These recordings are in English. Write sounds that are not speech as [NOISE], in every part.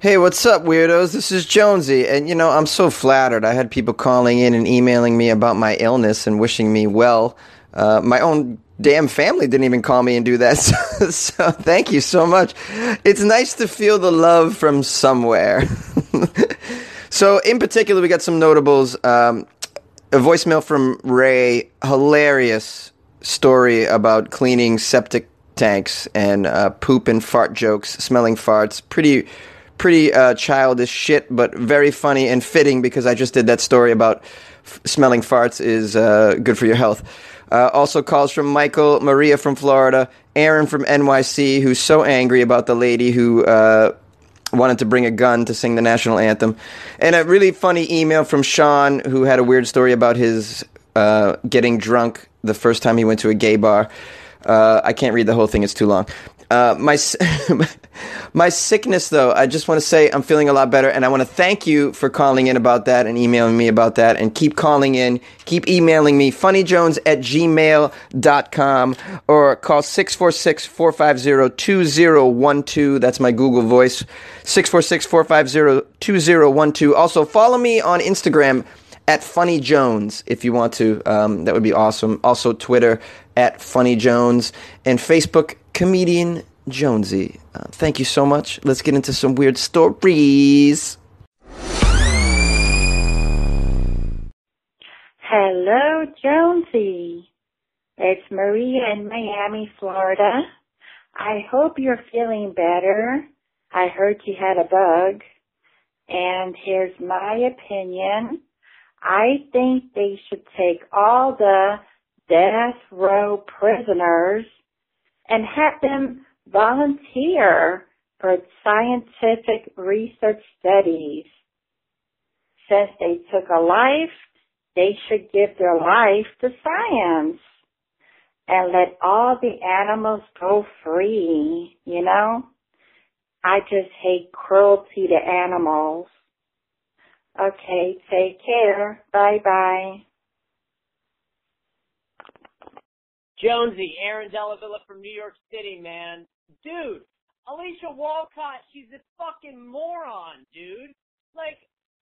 Hey, what's up, weirdos? This is Jonesy, and you know, I'm so flattered. I had people calling in and emailing me about my illness and wishing me well. Uh, my own damn family didn't even call me and do that, [LAUGHS] so, so thank you so much. It's nice to feel the love from somewhere. [LAUGHS] so, in particular, we got some notables. Um, a voicemail from Ray, hilarious story about cleaning septic tanks and uh, poop and fart jokes, smelling farts. Pretty, pretty uh, childish shit, but very funny and fitting because I just did that story about f- smelling farts is uh, good for your health. Uh, also calls from Michael, Maria from Florida, Aaron from NYC, who's so angry about the lady who uh, wanted to bring a gun to sing the national anthem, and a really funny email from Sean, who had a weird story about his uh, getting drunk the first time he went to a gay bar. Uh, I can't read the whole thing; it's too long. Uh, my [LAUGHS] my sickness, though, I just want to say I'm feeling a lot better, and I want to thank you for calling in about that and emailing me about that, and keep calling in, keep emailing me, funnyjones at gmail.com, or call 646-450-2012. That's my Google voice, 646-450-2012. Also, follow me on Instagram at Funny Jones if you want to. Um, that would be awesome. Also, Twitter at Funny Jones and Facebook comedian Jonesy. Uh, thank you so much. Let's get into some weird stories. Hello, Jonesy. It's Maria in Miami, Florida. I hope you're feeling better. I heard you had a bug. And here's my opinion. I think they should take all the death row prisoners and have them volunteer for scientific research studies. Since they took a life, they should give their life to science and let all the animals go free, you know? I just hate cruelty to animals. Okay, take care. Bye bye. Jonesy, Aaron Delavilla from New York City, man. Dude, Alicia Walcott, she's a fucking moron, dude. Like,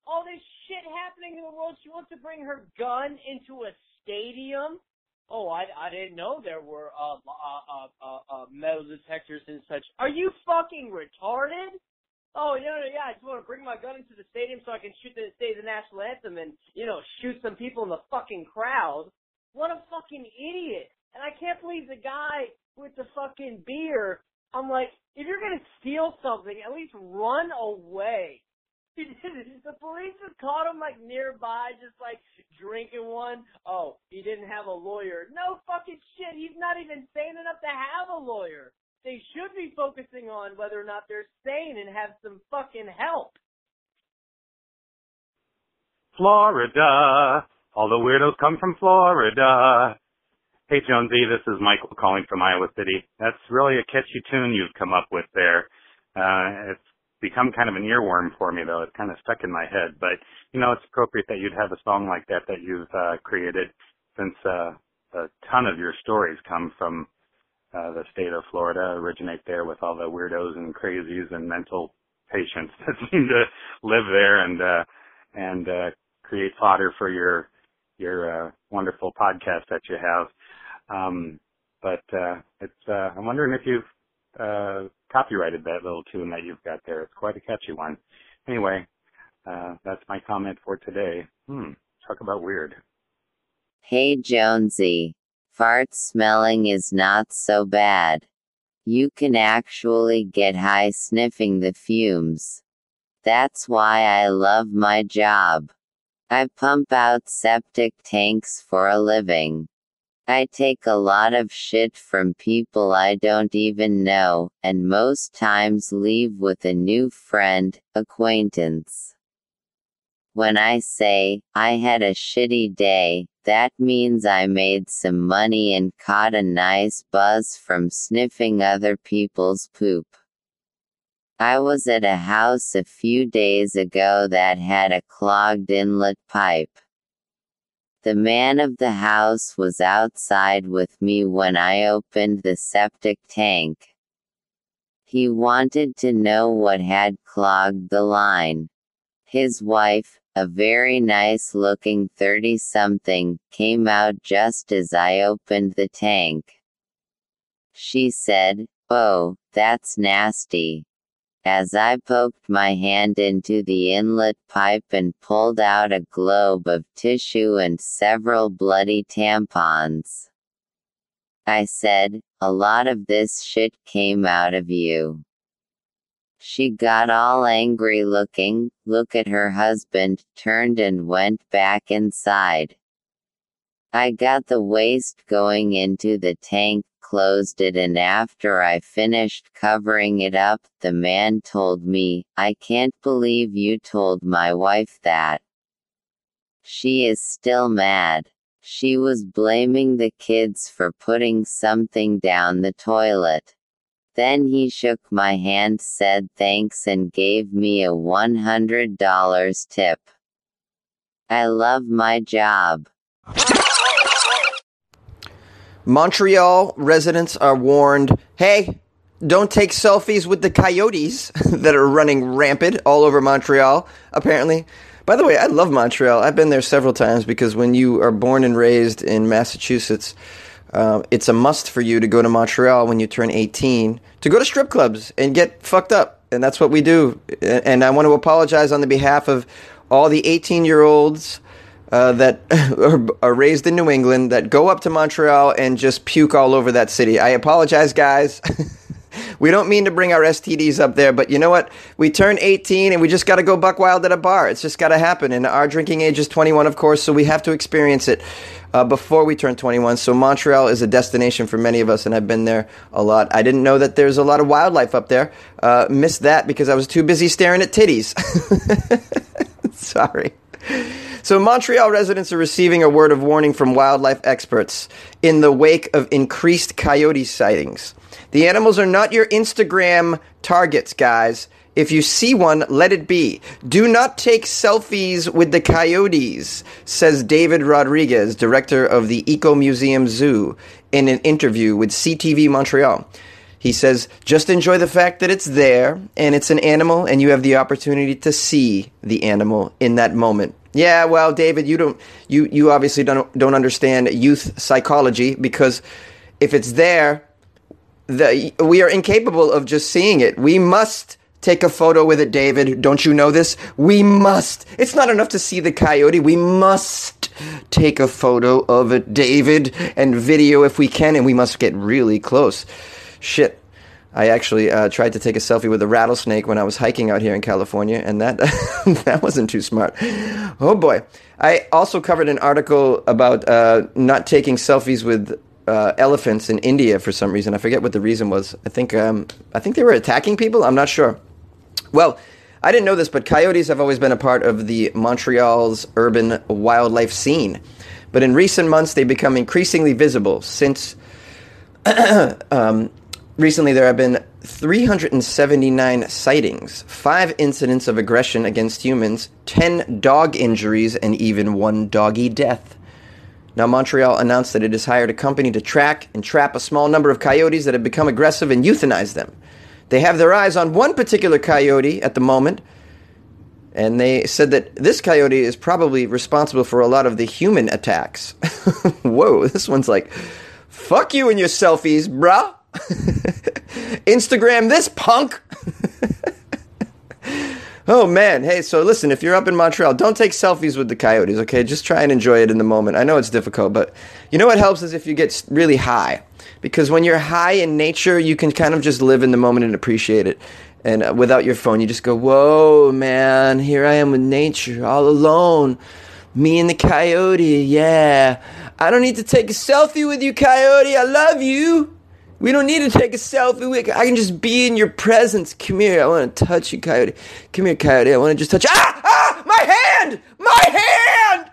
all this shit happening in the world, she wants to bring her gun into a stadium. Oh, I, I didn't know there were uh, uh, uh, uh, uh, metal detectors and such. Are you fucking retarded? Oh, no, no, yeah, I just want to bring my gun into the stadium so I can shoot the, say the national anthem and, you know, shoot some people in the fucking crowd. What a fucking idiot. And I can't believe the guy with the fucking beer. I'm like, if you're gonna steal something, at least run away. [LAUGHS] the police just caught him like nearby, just like drinking one. Oh, he didn't have a lawyer. No fucking shit. He's not even sane enough to have a lawyer. They should be focusing on whether or not they're sane and have some fucking help. Florida. All the weirdos come from Florida. Hey Jonesy, this is Michael calling from Iowa City. That's really a catchy tune you've come up with there. Uh, it's become kind of an earworm for me though. It's kind of stuck in my head, but you know, it's appropriate that you'd have a song like that that you've uh, created since uh, a ton of your stories come from uh, the state of Florida, originate there with all the weirdos and crazies and mental patients [LAUGHS] that seem to live there and uh, and uh, create fodder for your your uh, wonderful podcast that you have. Um, but uh, it's uh, I'm wondering if you've uh, copyrighted that little tune that you've got there. It's quite a catchy one. Anyway, uh, that's my comment for today. Hmm, talk about weird. Hey Jonesy. Fart smelling is not so bad. You can actually get high sniffing the fumes. That's why I love my job. I pump out septic tanks for a living. I take a lot of shit from people I don't even know, and most times leave with a new friend, acquaintance. When I say, I had a shitty day, that means I made some money and caught a nice buzz from sniffing other people's poop. I was at a house a few days ago that had a clogged inlet pipe. The man of the house was outside with me when I opened the septic tank. He wanted to know what had clogged the line. His wife, a very nice looking 30 something, came out just as I opened the tank. She said, Oh, that's nasty. As I poked my hand into the inlet pipe and pulled out a globe of tissue and several bloody tampons. I said, a lot of this shit came out of you. She got all angry looking, look at her husband, turned and went back inside. I got the waste going into the tank, closed it and after I finished covering it up, the man told me, I can't believe you told my wife that. She is still mad. She was blaming the kids for putting something down the toilet. Then he shook my hand, said thanks, and gave me a $100 tip. I love my job. Montreal residents are warned hey, don't take selfies with the coyotes [LAUGHS] that are running rampant all over Montreal, apparently. By the way, I love Montreal. I've been there several times because when you are born and raised in Massachusetts, uh, it's a must for you to go to Montreal when you turn 18 to go to strip clubs and get fucked up. And that's what we do. And I want to apologize on the behalf of all the 18 year olds uh, that [LAUGHS] are, are, raised in New England that go up to Montreal and just puke all over that city. I apologize, guys. [LAUGHS] we don't mean to bring our STDs up there, but you know what? We turn 18 and we just got to go buck wild at a bar. It's just got to happen. And our drinking age is 21, of course, so we have to experience it. Uh, before we turn 21. So Montreal is a destination for many of us, and I've been there a lot. I didn't know that there's a lot of wildlife up there. Uh, missed that because I was too busy staring at titties. [LAUGHS] Sorry. So, Montreal residents are receiving a word of warning from wildlife experts in the wake of increased coyote sightings. The animals are not your Instagram targets, guys. If you see one, let it be. Do not take selfies with the coyotes, says David Rodriguez, director of the Eco Museum Zoo, in an interview with CTV Montreal. He says, just enjoy the fact that it's there and it's an animal and you have the opportunity to see the animal in that moment. Yeah, well, David, you don't you you obviously don't don't understand youth psychology because if it's there, the we are incapable of just seeing it. We must take a photo with it, David. Don't you know this? We must. It's not enough to see the coyote. We must take a photo of it, David, and video if we can, and we must get really close. Shit. I actually uh, tried to take a selfie with a rattlesnake when I was hiking out here in California, and that [LAUGHS] that wasn't too smart. Oh boy! I also covered an article about uh, not taking selfies with uh, elephants in India for some reason. I forget what the reason was. I think um, I think they were attacking people. I'm not sure. Well, I didn't know this, but coyotes have always been a part of the Montreal's urban wildlife scene. But in recent months, they've become increasingly visible since [CLEARS THROAT] um, recently there have been 379 sightings, five incidents of aggression against humans, 10 dog injuries, and even one doggy death. Now, Montreal announced that it has hired a company to track and trap a small number of coyotes that have become aggressive and euthanize them. They have their eyes on one particular coyote at the moment, and they said that this coyote is probably responsible for a lot of the human attacks. [LAUGHS] Whoa, this one's like, fuck you and your selfies, bruh. [LAUGHS] Instagram this punk. [LAUGHS] oh man, hey, so listen, if you're up in Montreal, don't take selfies with the coyotes, okay? Just try and enjoy it in the moment. I know it's difficult, but you know what helps is if you get really high. Because when you're high in nature, you can kind of just live in the moment and appreciate it. And uh, without your phone, you just go, "Whoa, man, here I am with nature, all alone." Me and the coyote, yeah. I don't need to take a selfie with you, coyote. I love you. We don't need to take a selfie. I can just be in your presence. Come here. I want to touch you, coyote. Come here, coyote. I want to just touch. Ah! Ah! My hand! My hand!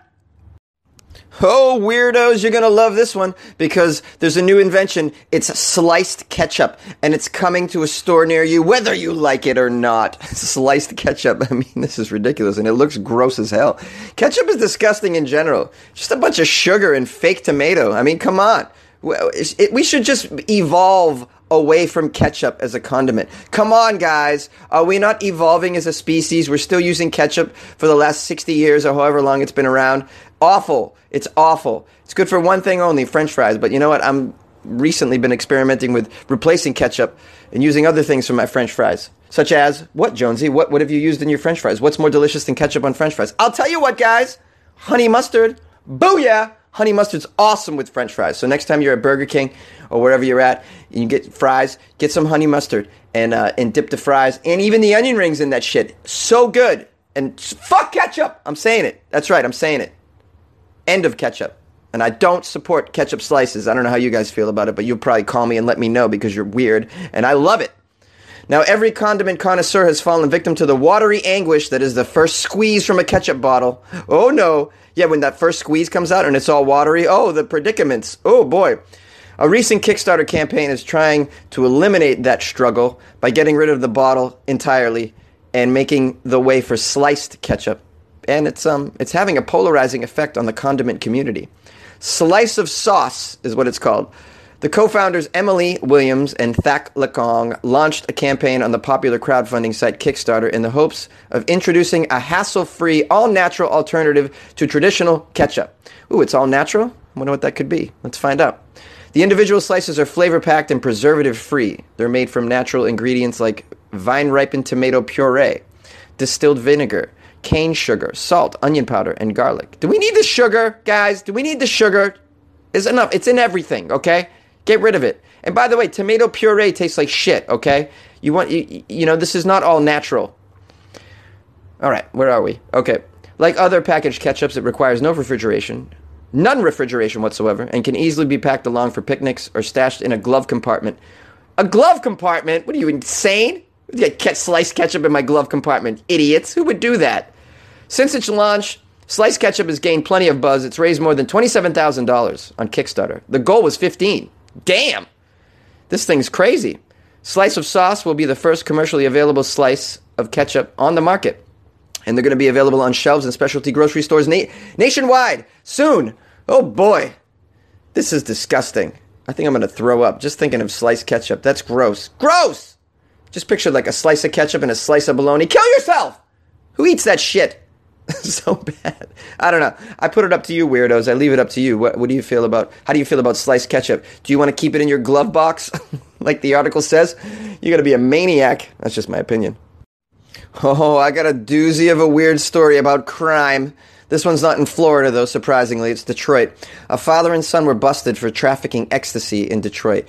Oh, weirdos, you're going to love this one because there's a new invention. It's sliced ketchup and it's coming to a store near you, whether you like it or not. [LAUGHS] Sliced ketchup. [LAUGHS] I mean, this is ridiculous and it looks gross as hell. Ketchup is disgusting in general. Just a bunch of sugar and fake tomato. I mean, come on. We should just evolve away from ketchup as a condiment. Come on, guys. Are we not evolving as a species? We're still using ketchup for the last 60 years or however long it's been around. Awful. It's awful. It's good for one thing only, french fries. But you know what? I'm recently been experimenting with replacing ketchup and using other things for my french fries. Such as, what, Jonesy? What, what have you used in your french fries? What's more delicious than ketchup on french fries? I'll tell you what, guys. Honey mustard. Booyah! Honey mustard's awesome with french fries. So next time you're at Burger King or wherever you're at, and you get fries, get some honey mustard and, uh, and dip the fries and even the onion rings in that shit. So good. And fuck ketchup. I'm saying it. That's right. I'm saying it. End of ketchup. And I don't support ketchup slices. I don't know how you guys feel about it, but you'll probably call me and let me know because you're weird. And I love it. Now, every condiment connoisseur has fallen victim to the watery anguish that is the first squeeze from a ketchup bottle. Oh no. Yeah, when that first squeeze comes out and it's all watery, oh, the predicaments. Oh boy. A recent Kickstarter campaign is trying to eliminate that struggle by getting rid of the bottle entirely and making the way for sliced ketchup. And it's um it's having a polarizing effect on the condiment community. Slice of Sauce is what it's called. The co founders Emily Williams and Thak Lekong launched a campaign on the popular crowdfunding site Kickstarter in the hopes of introducing a hassle free, all natural alternative to traditional ketchup. Ooh, it's all natural? I wonder what that could be. Let's find out. The individual slices are flavor packed and preservative free. They're made from natural ingredients like vine ripened tomato puree, distilled vinegar, cane sugar, salt, onion powder, and garlic. Do we need the sugar, guys? Do we need the sugar? It's enough. It's in everything, okay? Get rid of it. And by the way, tomato puree tastes like shit, okay? You want you, you know, this is not all natural. All right, where are we? Okay. Like other packaged ketchups, it requires no refrigeration, none refrigeration whatsoever, and can easily be packed along for picnics or stashed in a glove compartment. A glove compartment? What are you insane? Get sliced ketchup in my glove compartment, idiots! Who would do that? Since its launch, Sliced Ketchup has gained plenty of buzz. It's raised more than $27,000 on Kickstarter. The goal was 15. Damn! This thing's crazy. Slice of Sauce will be the first commercially available slice of ketchup on the market. And they're going to be available on shelves in specialty grocery stores na- nationwide soon. Oh boy. This is disgusting. I think I'm going to throw up just thinking of sliced ketchup. That's gross. Gross! Just picture like a slice of ketchup and a slice of bologna. Kill yourself! Who eats that shit? [LAUGHS] so bad. I don't know. I put it up to you, weirdos. I leave it up to you. What, what do you feel about? How do you feel about sliced ketchup? Do you want to keep it in your glove box, [LAUGHS] like the article says? You got to be a maniac. That's just my opinion. Oh, I got a doozy of a weird story about crime. This one's not in Florida, though, surprisingly. It's Detroit. A father and son were busted for trafficking ecstasy in Detroit.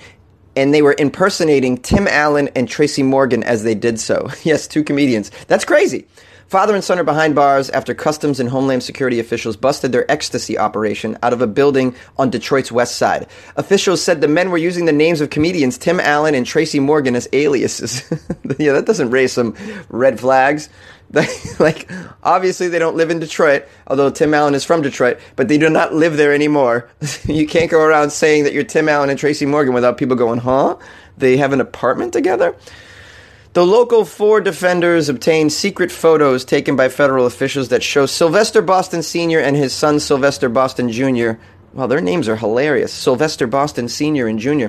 And they were impersonating Tim Allen and Tracy Morgan as they did so. [LAUGHS] yes, two comedians. That's crazy. Father and son are behind bars after Customs and Homeland Security officials busted their ecstasy operation out of a building on Detroit's west side. Officials said the men were using the names of comedians Tim Allen and Tracy Morgan as aliases. [LAUGHS] yeah, that doesn't raise some red flags. [LAUGHS] like, obviously, they don't live in Detroit, although Tim Allen is from Detroit, but they do not live there anymore. [LAUGHS] you can't go around saying that you're Tim Allen and Tracy Morgan without people going, huh? They have an apartment together? The local four defenders obtained secret photos taken by federal officials that show Sylvester Boston Sr. and his son Sylvester Boston Jr. Well, their names are hilarious. Sylvester Boston Sr. and Jr.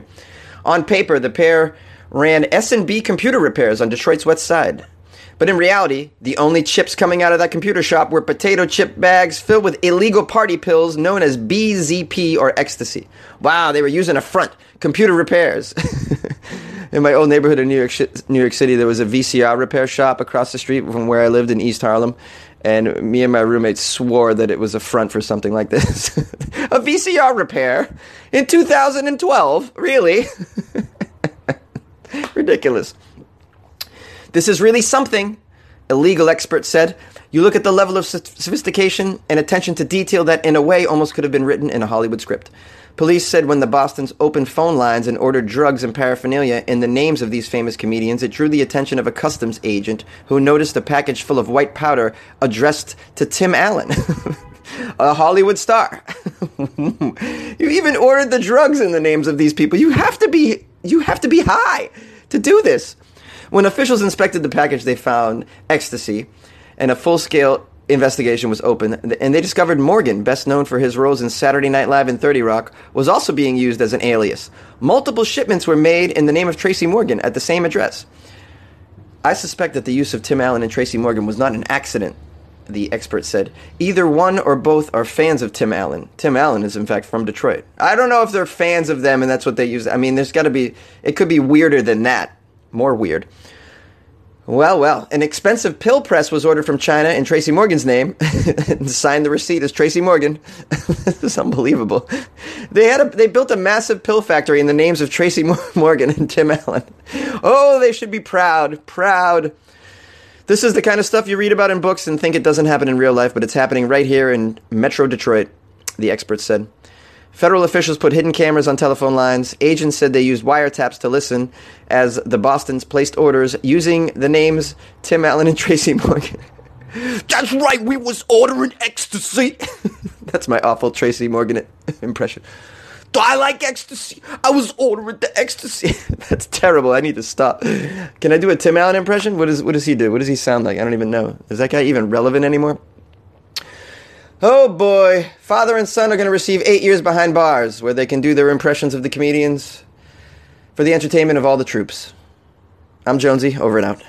On paper, the pair ran S&B computer repairs on Detroit's west side. But in reality, the only chips coming out of that computer shop were potato chip bags filled with illegal party pills known as BZP or ecstasy. Wow, they were using a front. Computer repairs. [LAUGHS] in my old neighborhood in New York, New York City, there was a VCR repair shop across the street from where I lived in East Harlem. And me and my roommates swore that it was a front for something like this. [LAUGHS] a VCR repair in 2012? Really? [LAUGHS] Ridiculous. This is really something, a legal expert said. You look at the level of sophistication and attention to detail that, in a way, almost could have been written in a Hollywood script. Police said when the Bostons opened phone lines and ordered drugs and paraphernalia in the names of these famous comedians, it drew the attention of a customs agent who noticed a package full of white powder addressed to Tim Allen. [LAUGHS] a Hollywood star. [LAUGHS] you even ordered the drugs in the names of these people. You have to be you have to be high to do this. When officials inspected the package, they found ecstasy and a full-scale investigation was open, and they discovered Morgan, best known for his roles in Saturday Night Live and 30 Rock, was also being used as an alias. Multiple shipments were made in the name of Tracy Morgan at the same address. I suspect that the use of Tim Allen and Tracy Morgan was not an accident, the expert said. Either one or both are fans of Tim Allen. Tim Allen is, in fact, from Detroit. I don't know if they're fans of them and that's what they use. I mean, there's got to be, it could be weirder than that. More weird. Well, well, an expensive pill press was ordered from China in Tracy Morgan's name and [LAUGHS] signed the receipt as Tracy Morgan. [LAUGHS] this is unbelievable. They had a, they built a massive pill factory in the names of Tracy [LAUGHS] Morgan and Tim Allen. Oh, they should be proud, proud. This is the kind of stuff you read about in books and think it doesn't happen in real life, but it's happening right here in Metro Detroit, the experts said. Federal officials put hidden cameras on telephone lines. Agents said they used wiretaps to listen as the Bostons placed orders using the names Tim Allen and [LAUGHS] Tracy Morgan. That's right, we was ordering ecstasy. [LAUGHS] That's my awful Tracy Morgan impression. Do I like ecstasy? I was ordering the ecstasy. [LAUGHS] That's terrible. I need to stop. Can I do a Tim Allen impression? What, is, what does he do? What does he sound like? I don't even know. Is that guy even relevant anymore? Oh boy, father and son are going to receive eight years behind bars where they can do their impressions of the comedians for the entertainment of all the troops. I'm Jonesy, over and out.